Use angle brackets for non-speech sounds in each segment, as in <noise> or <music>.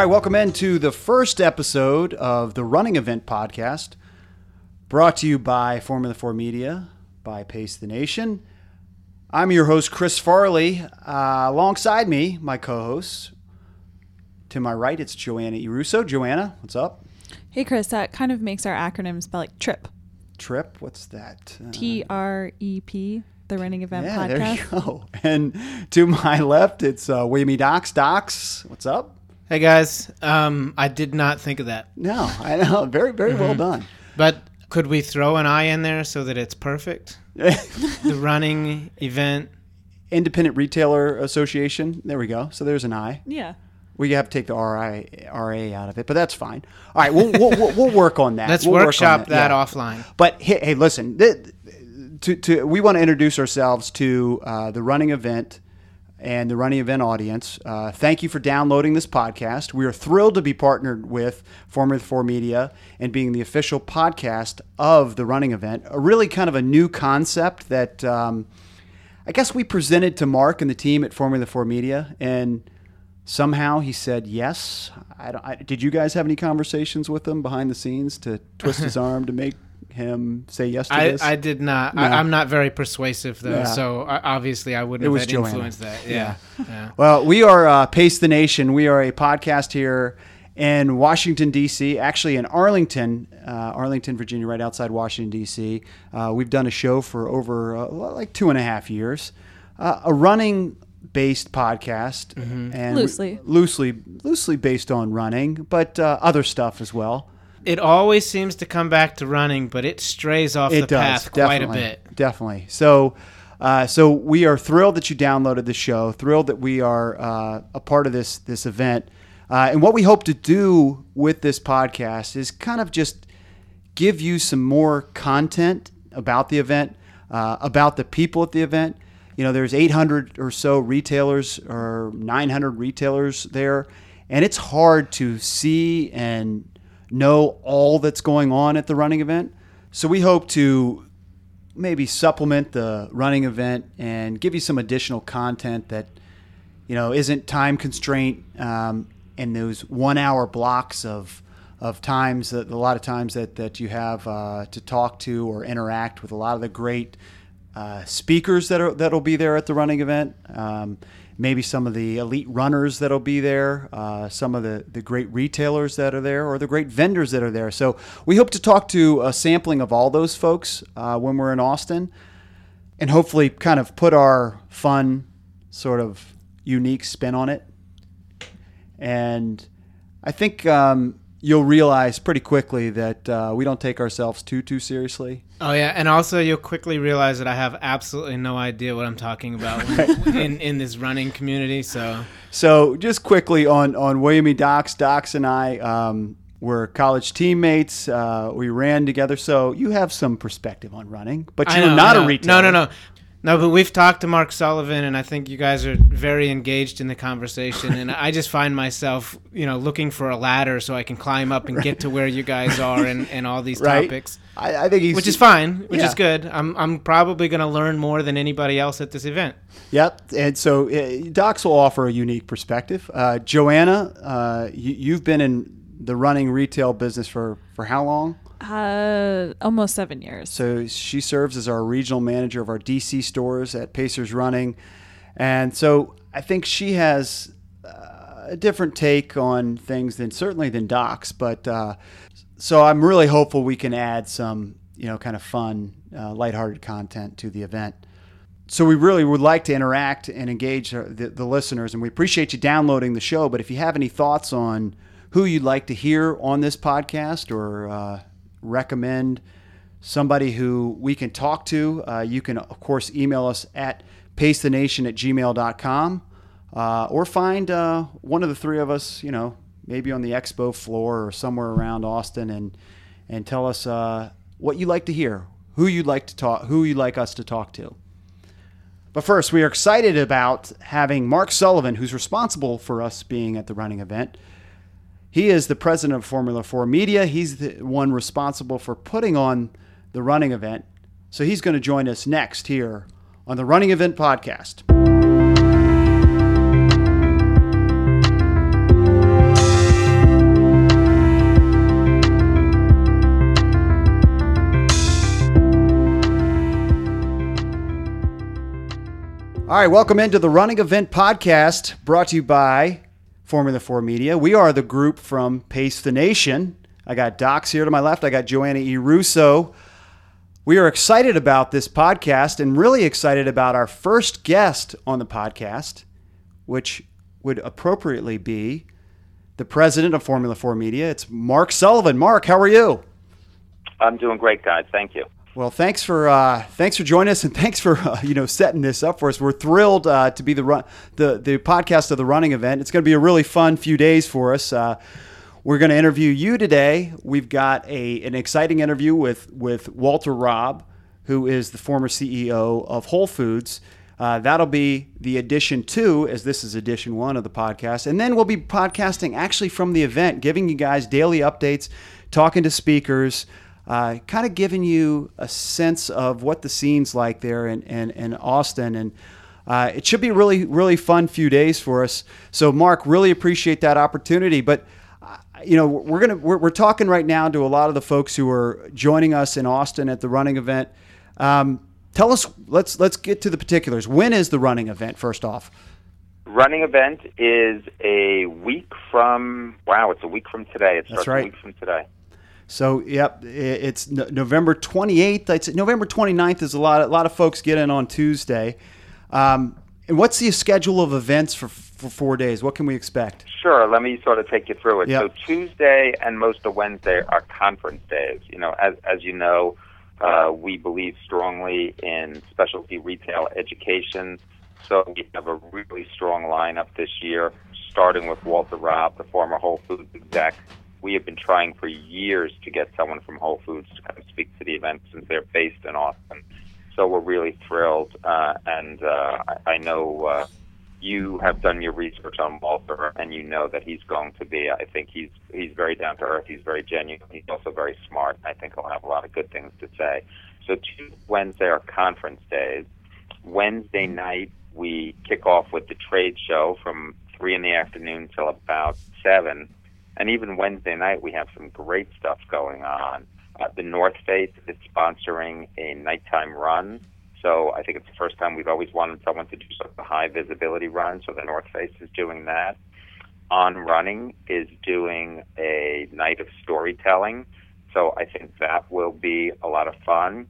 All right, welcome into the first episode of the Running Event Podcast, brought to you by Formula 4 Media, by Pace the Nation. I'm your host, Chris Farley. Uh, alongside me, my co hosts. To my right, it's Joanna Iruso. Joanna, what's up? Hey, Chris, that kind of makes our acronym spell like TRIP. Trip, what's that? Uh, T R E P, the running event yeah, there you go. <laughs> And to my left, it's uh, Whammy Docs. Docs, what's up? Hey guys, um, I did not think of that. No, I know. <laughs> Very, very well done. But could we throw an I in there so that it's perfect? <laughs> The running event. Independent Retailer Association. There we go. So there's an I. Yeah. We have to take the RI, RA out of it, but that's fine. All right, we'll, we'll, we'll, we'll work on that. Let's We'll work on workshop that, yeah. offline. But hey, hey listen, th- to, to, we want to introduce ourselves to uh, the running event and the running event audience. Uh, thank you for downloading this podcast. We are thrilled to be partnered with Formula 4 Media and being the official podcast of the running event. A really kind of a new concept that um, I guess we presented to Mark and the team at Formula 4 Media, and somehow he said yes. I don't, I, did you guys have any conversations with him behind the scenes to twist his <laughs> arm to make him say yes to I, this? I did not. No. I, I'm not very persuasive though, Yeah. so uh, obviously I wouldn't It have was had Joanna. influenced that. Yeah. yeah. Well, we are uh, Pace the Nation. We are a podcast here in Washington, D.C., actually in Arlington, uh, Arlington, Virginia, right outside Washington, D.C. Uh, we've done a show for over uh, like two and a half years, uh, a running based podcast and we- Loosely. loosely loosely based on running but uh, other stuff as well It always seems to come back to running, but it strays off the does path quite a bit. Definitely. So, uh, so we are thrilled that you downloaded the show. Thrilled that we are uh, a part of this this event. Uh, and what we hope to do with this podcast is kind of just give you some more content about the event, uh, about the people at the event. You know, there's 800 or so retailers or 900 retailers there, and it's hard to see and know all that's going on at the running event. So we hope to maybe supplement the running event and give you some additional content that you know isn't time constraint um, in those one hour blocks of of times that a lot of times that that you have uh, to talk to or interact with a lot of the great uh, speakers that are that'll be there at the running event. Um, maybe some of the elite runners that'll be there, uh, some of the, the great retailers that are there, or the great vendors that are there. So we hope to talk to a sampling of all those folks uh, when we're in Austin, and hopefully kind of put our fun, sort of unique spin on it. And I think um, you'll realize pretty quickly that uh, we don't take ourselves too too seriously. Oh yeah, and also you'll quickly realize that I have absolutely no idea what I'm talking about <laughs> when, <laughs> in in this running community. So So just quickly on on William E. Docs, Docs and I um, were college teammates. Uh, we ran together, so you have some perspective on running, but you're know, not a retailer. No, no, no. No, but we've talked to Mark Sullivan, and I think you guys are very engaged in the conversation. And I just find myself, you know, looking for a ladder so I can climb up and get to where you guys are and, and all these Right. topics, I, I think he's which is fine, which Yeah. is good. I'm, I'm probably going to learn more than anybody else at this event. Yep, and so uh, Docs will offer a unique perspective. Uh, Joanna, uh, you, you've been in the running retail business for for how long? Uh, almost seven years. So she serves as our regional manager of our DC stores at Pacers Running. And so I think she has uh, a different take on things than certainly than Docs. But uh, so I'm really hopeful we can add some, you know, kind of fun, uh, lighthearted content to the event. So we really would like to interact and engage the, the listeners, and we appreciate you downloading the show. But if you have any thoughts on who you'd like to hear on this podcast or uh, recommend somebody who we can talk to, uh, you can, of course, email us at pacethenation at gmail.com uh, or find uh, one of the three of us, you know, maybe on the expo floor or somewhere around Austin and, and tell us uh, what you'd like to hear, who you'd like to talk, who you'd like us to talk to. But first, we are excited about having Mark Sullivan, who's responsible for us being at the running event. He is the president of Formula 4 Media. He's the one responsible for putting on the running event. So he's going to join us next here on the Running Event Podcast. All right, welcome into the Running Event Podcast brought to you by Formula 4 Media. We are the group from Pace the Nation. I got Docs here to my left, I got Joanna E. Russo. We are excited about this podcast and really excited about our first guest on the podcast, which would appropriately be the president of Formula 4 Media. It's Mark Sullivan. Mark, how are you? I'm doing great, guys. Thank you. Well, thanks for uh, thanks for joining us, and <laughs> thanks for uh, you know setting this up for us. We're thrilled uh, to be the run the the podcast of the running event. It's going to be a really fun few days for us. Uh, we're going to interview you today. We've got a an exciting interview with with Walter Robb, who is the former CEO of Whole Foods. Uh, that'll be the edition two, as this is edition one of the podcast. And then we'll be podcasting actually from the event, giving you guys daily updates, talking to speakers, uh, kind of giving you a sense of what the scene's like there in, in, in Austin. And uh, it should be a really, really fun few days for us. So, Mark, really appreciate that opportunity. But uh, you know, we're gonna we're, we're talking right now to a lot of the folks who are joining us in Austin at the running event. Um, tell us let's let's get to the particulars when is the running event first off running event is a week from wow it's a week from today it starts right. a week from today so yep it's november 28th it's november 29th is a lot a lot of folks get in on tuesday um, and what's the schedule of events for for four days what can we expect sure let me sort of take you through it yep. so tuesday and most of wednesday are conference days you know as, as you know uh, we believe strongly in specialty retail education. So we have a really strong lineup this year, starting with Walter Robb, the former Whole Foods exec. We have been trying for years to get someone from Whole Foods to come speak to the event since they're based in Austin. So we're really thrilled, uh, and uh, I, I know uh, you have done your research on Walter, and you know that he's going to be. I think he's he's very down to earth. He's very genuine. He's also very smart. And I think he'll have a lot of good things to say. So two Wednesday are conference days. Wednesday night we kick off with the trade show from three in the afternoon till about seven, and even Wednesday night we have some great stuff going on. Uh, the North Face is sponsoring a nighttime run so I think it's the first time we've always wanted someone to do sort of a high visibility run. So the North Face is doing that. On Running is doing a night of storytelling. So I think that will be a lot of fun.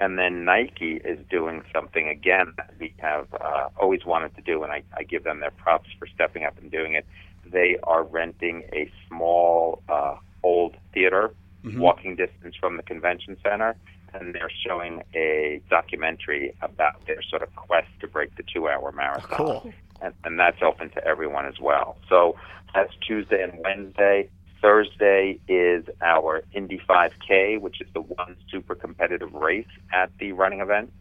And then Nike is doing something again that we have uh, always wanted to do, and I, I give them their props for stepping up and doing it. They are renting a small uh, old theater, mm-hmm. walking distance from the convention center, and they're showing a documentary about their sort of quest to break the two-hour marathon. Cool. And, and that's open to everyone as well. So that's Tuesday and Wednesday. Thursday is our Indy 5K, which is the one super competitive race at the running event.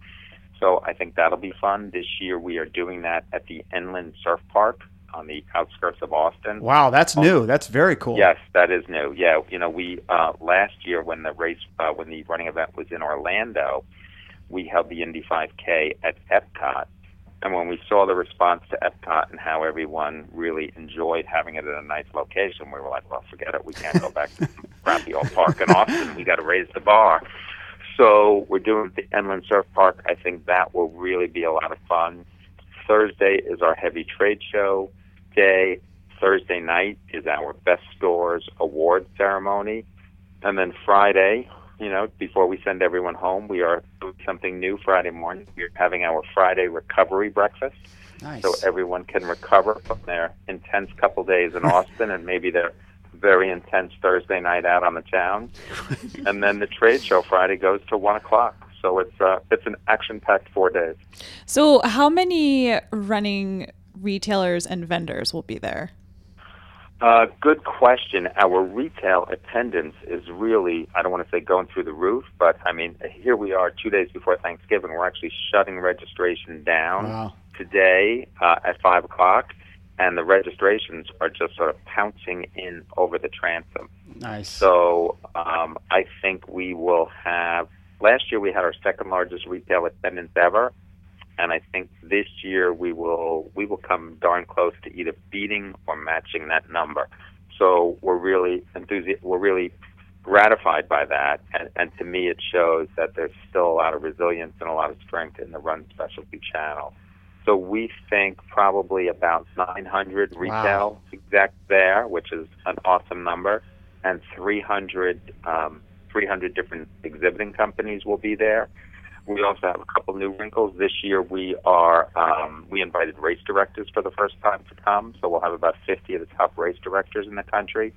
So I think that'll be fun. This year we are doing that at the NLand Surf Park on the outskirts of Austin. Wow, that's um, new. That's very cool. Yes, that is new. Yeah, you know, we uh, last year when the race uh, when the running event was in Orlando, we held the Indy 5K at Epcot. And when we saw the response to Epcot and how everyone really enjoyed having it at a nice location, we were like, well, forget it. We can't go back to <laughs> crappy old park in Austin. We got to raise the bar. So we're doing the NLand Surf Park. I think that will really be a lot of fun. Thursday is our heavy trade show day. Thursday night is our Best Stores award ceremony. And then Friday, you know, before we send everyone home, we are doing something new Friday morning. We're having our Friday recovery breakfast. Nice. So everyone can recover from their intense couple days in <laughs> Austin and maybe their very intense Thursday night out on the town. <laughs> and then the trade show Friday goes to one o'clock. So it's uh, it's an action packed four days. So how many running retailers and vendors will be there? Uh, good question. Our retail attendance is really, I don't want to say going through the roof, but I mean, here we are two days before Thanksgiving. We're actually shutting registration down wow. today uh, at 5 o'clock, and the registrations are just sort of pouncing in over the transom. Nice. So um, I think we will have, last year we had our second largest retail attendance ever and I think this year we will we will come darn close to either beating or matching that number. So we're really enthusi- we're really gratified by that, and, and to me it shows that there's still a lot of resilience and a lot of strength in the run specialty channel. So we think probably about 900 retail execs there, which is an awesome number, and 300 um, 300 different exhibiting companies will be there. We also have a couple new wrinkles this year. We are um, we invited race directors for the first time to come, so we'll have about 50 of the top race directors in the country.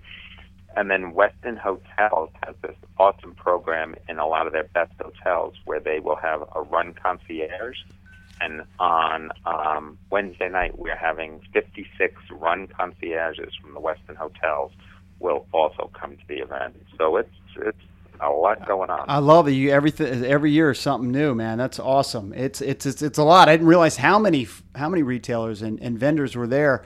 And then Westin Hotels has this awesome program in a lot of their best hotels where they will have a run concierge. And on um, Wednesday night, we're having 56 run concierges from the Westin Hotels will also come to the event. So it's it's a lot going on. I love it. You everything every year is something new, man. That's awesome. It's it's it's, it's a lot. I didn't realize how many how many retailers and, and vendors were there.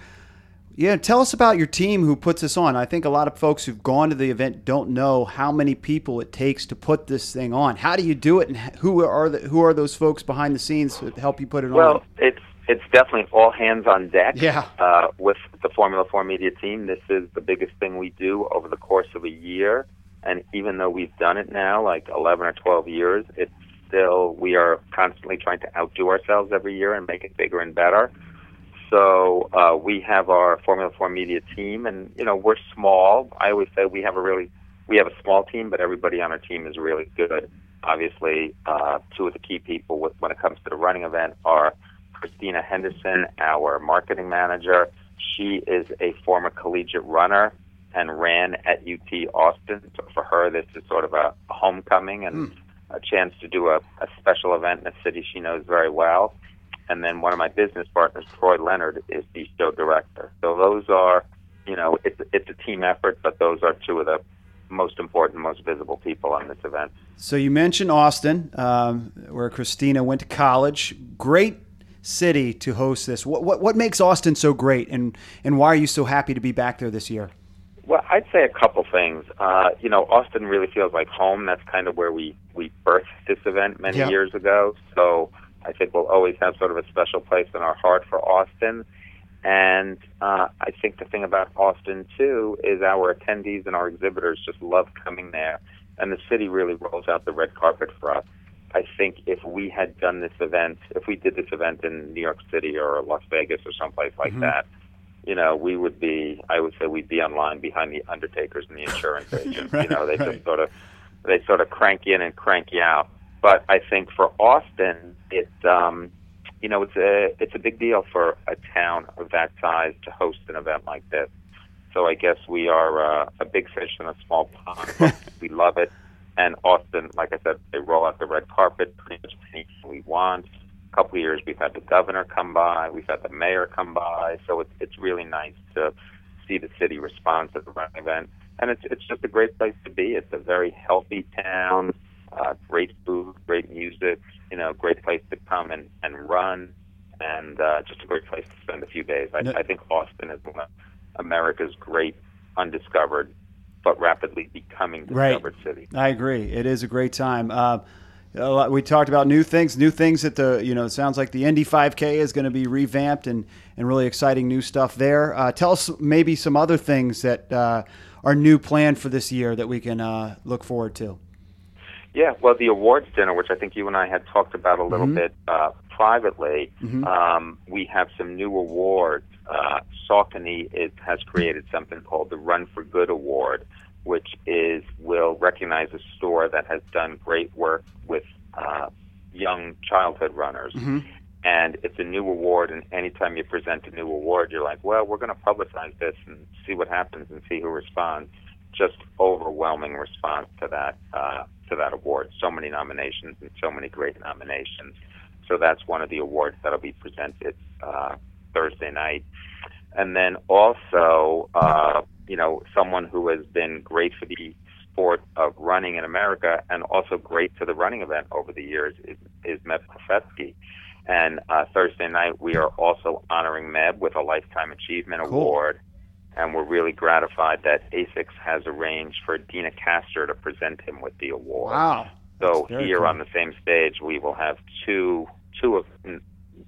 Yeah, tell us about your team who puts this on. I think a lot of folks who've gone to the event don't know how many people it takes to put this thing on. How do you do it, and who are the, who are those folks behind the scenes that help you put it well, on? Well, it's it's definitely all hands on deck. Yeah. Uh, with the Formula Four media team, this is the biggest thing we do over the course of a year. And even though we've done it now, like 11 or 12 years, it's still we are constantly trying to outdo ourselves every year and make it bigger and better. So uh, we have our Formula Four media team, and you know we're small. I always say we have a really we have a small team, but everybody on our team is really good. Obviously, uh, two of the key people with, when it comes to the running event are Christina Henderson, our marketing manager. She is a former collegiate runner and ran at UT Austin. So for her, this is sort of a homecoming and mm. a chance to do a, a special event in a city she knows very well. And then one of my business partners, Troy Leonard, is the show director. So those are, you know, it's it's a team effort, but those are two of the most important, most visible people on this event. So you mentioned Austin, um, where Christina went to college. Great city to host this. What, what what makes Austin so great, and and why are you so happy to be back there this year? Well, I'd say a couple things. Uh, you know, Austin really feels like home. That's kind of where we we birthed this event many yeah. years ago. So I think we'll always have sort of a special place in our heart for Austin. And uh, I think the thing about Austin too is our attendees and our exhibitors just love coming there, and the city really rolls out the red carpet for us. I think if we had done this event, if we did this event in New York City or Las Vegas or someplace like mm-hmm. that, you know, we would be, I would say we'd be on line behind the undertakers and the insurance <laughs> agents. right, you know, they right. just sort of, they sort of crank in and crank you out. But I think for Austin, it, um, you know, it's a, it's a big deal for a town of that size to host an event like this. So I guess we are uh, a big fish in a small pond. <laughs> we love it. And Austin, like I said, they roll out the red carpet pretty much anything we want couple of years we've had the governor come by, we've had the mayor come by, so it's it's really nice to see the city respond to the running event, and it's it's just a great place to be. It's a very healthy town, uh, great food, great music, you know, great place to come and and run, and uh, just a great place to spend a few days. I, No- I think Austin is one of America's great undiscovered but rapidly becoming Right. discovered city. I agree. It is a great time. Uh, lot- we talked about new things, new things that the you know it sounds like the Indy 5K is going to be revamped and and really exciting new stuff there. Uh, tell us maybe some other things that uh, are new planned for this year that we can uh, look forward to. Yeah, well, the awards dinner, which I think you and I had talked about a little Mhm. bit uh, privately, Mhm. um, we have some new awards. Uh, Saucony is, has created something called the Run for Good Award, which is will recognize a store that has done great work with uh, young childhood runners. Mhm. And it's a new award, and anytime you present a new award, you're like, well, we're going to publicize this and see what happens and see who responds. Just overwhelming response to that uh, to that award. So many nominations and so many great nominations. So that's one of the awards that'll be presented uh, Thursday night. And then also, uh, you know, someone who has been great for the sport of running in America and also great for the running event over the years is, is Meb Keflezighi. And uh, Thursday night, we are also honoring Meb with a Lifetime Achievement Cool. Award. And we're really gratified that ASICS has arranged for Deena Kastor to present him with the award. Wow. So here cool. on the same stage, we will have two, two of,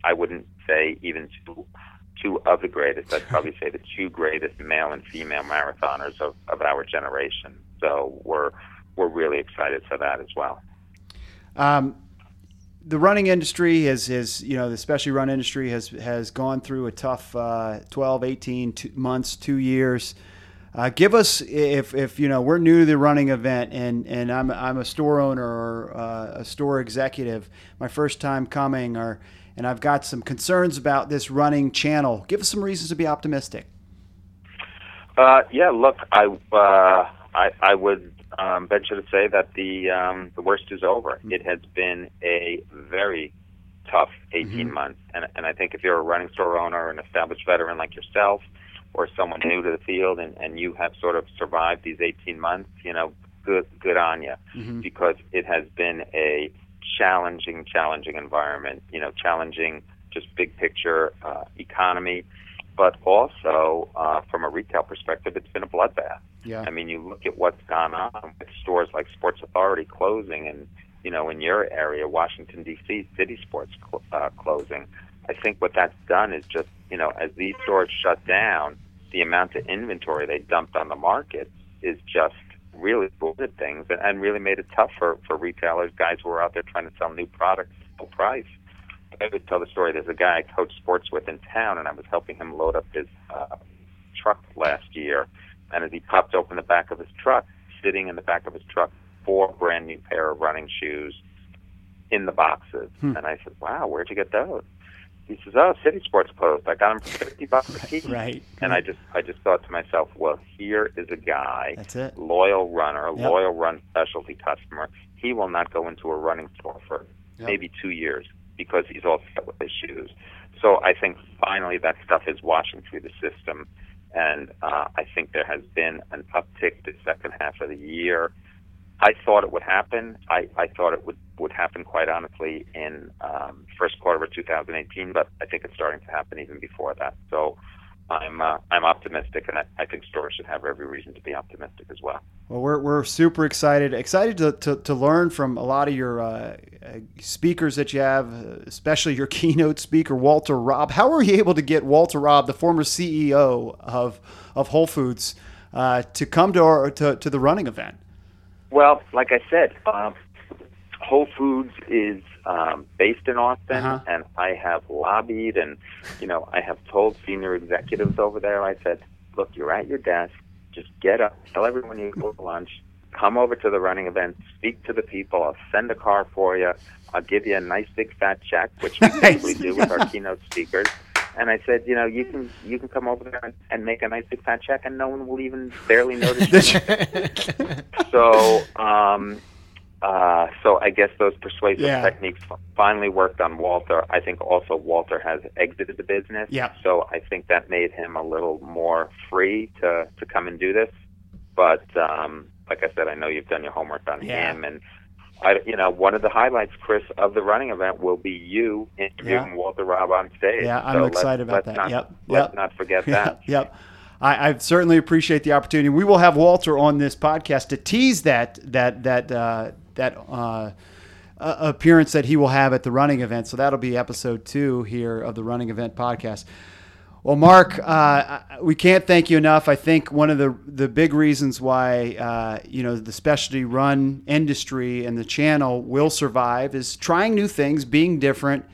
I wouldn't say even two, two of the greatest. I'd probably say the two greatest male and female marathoners of, of our generation. So we're we're really excited for that as well. Um, the running industry has, has, you know, the specialty run industry has has gone through a tough uh, 12, 18 two months, two years. Uh, give us if, if you know we're new to the running event and, and I'm, I'm a store owner or uh, a store executive, my first time coming, or and I've got some concerns about this running channel. Give us some reasons to be optimistic. Uh, yeah, look, I uh, I, I would um, venture to say that the um, the worst is over. It has been a very tough 18 mm-hmm. months, and and I think if you're a running store owner, an established veteran like yourself, or someone new to the field, and and you have sort of survived these 18 months, you know, good good on you, mm-hmm. because it has been a challenging, challenging environment. You know, challenging just big picture uh, economy but also uh, from a retail perspective, it's been a bloodbath. Yeah. I mean, you look at what's gone on with stores like Sports Authority closing, and you know, in your area, Washington D.C. City Sports cl- uh, closing. I think what that's done is just you know, as these stores shut down, the amount of inventory they dumped on the market is just really boosted things and, and really made it tough for for retailers, guys who are out there trying to sell new products at full price. I would tell the story. There's a guy I coach sports with in town, and I was helping him load up his uh, truck last year. And as he popped open the back of his truck, sitting in the back of his truck, four brand new pair of running shoes in the boxes. Hmm. And I said, "Wow, where'd you get those?" He says, "Oh, City Sports Post. I got them for fifty bucks a piece." right. And I just, I just thought to myself, "Well, here is a guy, That's it. loyal runner, yep. loyal run specialty customer. He will not go into a running store for yep. maybe two years because he's all set with his shoes. So I think finally that stuff is washing through the system, and uh, I think there has been an uptick the second half of the year. I thought it would happen. I, I thought it would, would happen quite honestly in um, first quarter of 2018, but I think it's starting to happen even before that. So I'm uh, I'm optimistic, and I, I, think stores should have every reason to be optimistic as well. Well, we're, we're super excited, excited to, to, to learn from a lot of your uh, speakers that you have, especially your <laughs> keynote speaker Walter Robb. How were you able to get Walter Robb, the former CEO of of Whole Foods, uh, to come to, our, to to the running event? Well, like I said, um, Whole Foods is um, based in Austin, uh-huh. and I have lobbied and, you know, I have told senior executives over there, I said, look, you're at your desk, just get up, tell everyone you go to lunch, come over to the running event, speak to the people, I'll send a car for you, I'll give you a nice big fat check, which we <laughs> usually do with our keynote speakers. And I said, you know, you can you can come over there and, and make a nice big fat check, and no one will even barely notice. <laughs> so, um, uh, so I guess those persuasive yeah. techniques finally worked on Walter. I think also Walter has exited the business. Yeah. So I think that made him a little more free to to come and do this. But um, like I said, I know you've done your homework on yeah. him, and I, you know, one of the highlights, Chris, of the running event will be you interviewing yeah. Walter Robb on stage. Yeah, I'm so excited about that. Not, yep. Let's yep. not forget <laughs> that. yep. I, I, certainly appreciate the opportunity. We will have Walter on this podcast to tease that that that uh, that uh, appearance that he will have at the running event. So that'll be episode two here of the running event podcast. Well, Mark, uh, we can't thank you enough. I think one of the the big reasons why uh, you know the specialty run industry and the channel will survive is trying new things, being different.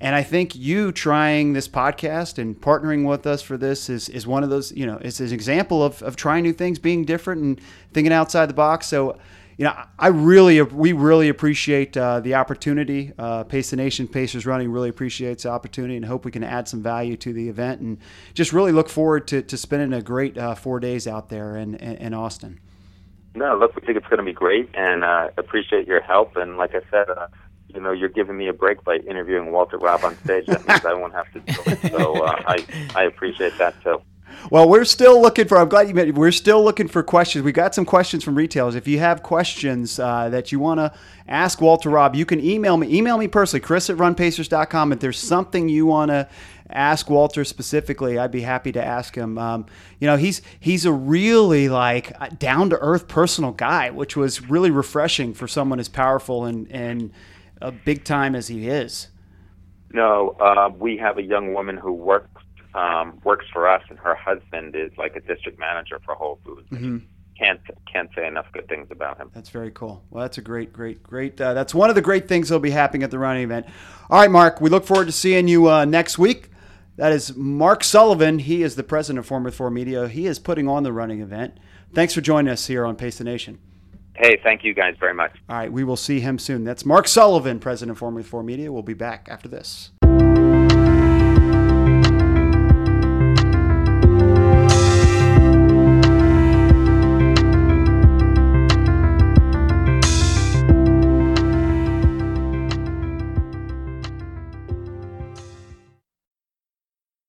And I think you trying this podcast and partnering with us for this is, is one of those, you know, it's an example of, of trying new things, being different and thinking outside the box. So you know, I really, we really appreciate uh, the opportunity. Uh, Pace the Nation, Pacers Running really appreciates the opportunity and hope we can add some value to the event and just really look forward to, to spending a great uh, four days out there in, in, in, Austin. No, look, we think it's going to be great and uh, appreciate your help. And like I said, uh, you know, you're giving me a break by interviewing Walter Robb on stage. That means I won't have to do it. So uh, I, I appreciate that too. Well, we're still looking for. I'm glad you met. We're still looking for questions. We got some questions from retailers. If you have questions uh, that you want to ask Walter Robb, you can email me. Email me personally, Chris at RunPacers.com. If there's something you want to ask Walter specifically, I'd be happy to ask him. Um, you know, he's he's a really like down to earth personal guy, which was really refreshing for someone as powerful and and a big time as he is. No, uh, we have a young woman who works um, works for us, and her husband is like a district manager for Whole Foods. Mm-hmm. can't can't say enough good things about him. That's very cool. Well, that's a great, great, great. Uh, that's one of the great things that'll be happening at the running event. All right, Mark. We look forward to seeing you uh, next week. That is Mark Sullivan. He is the president of Formula 4 Media. He is putting on the running event. Thanks for joining us here on Pace the Nation. Hey, thank you guys very much. All right, we will see him soon. That's Mark Sullivan, president of Formula 4 Media. We'll be back after this.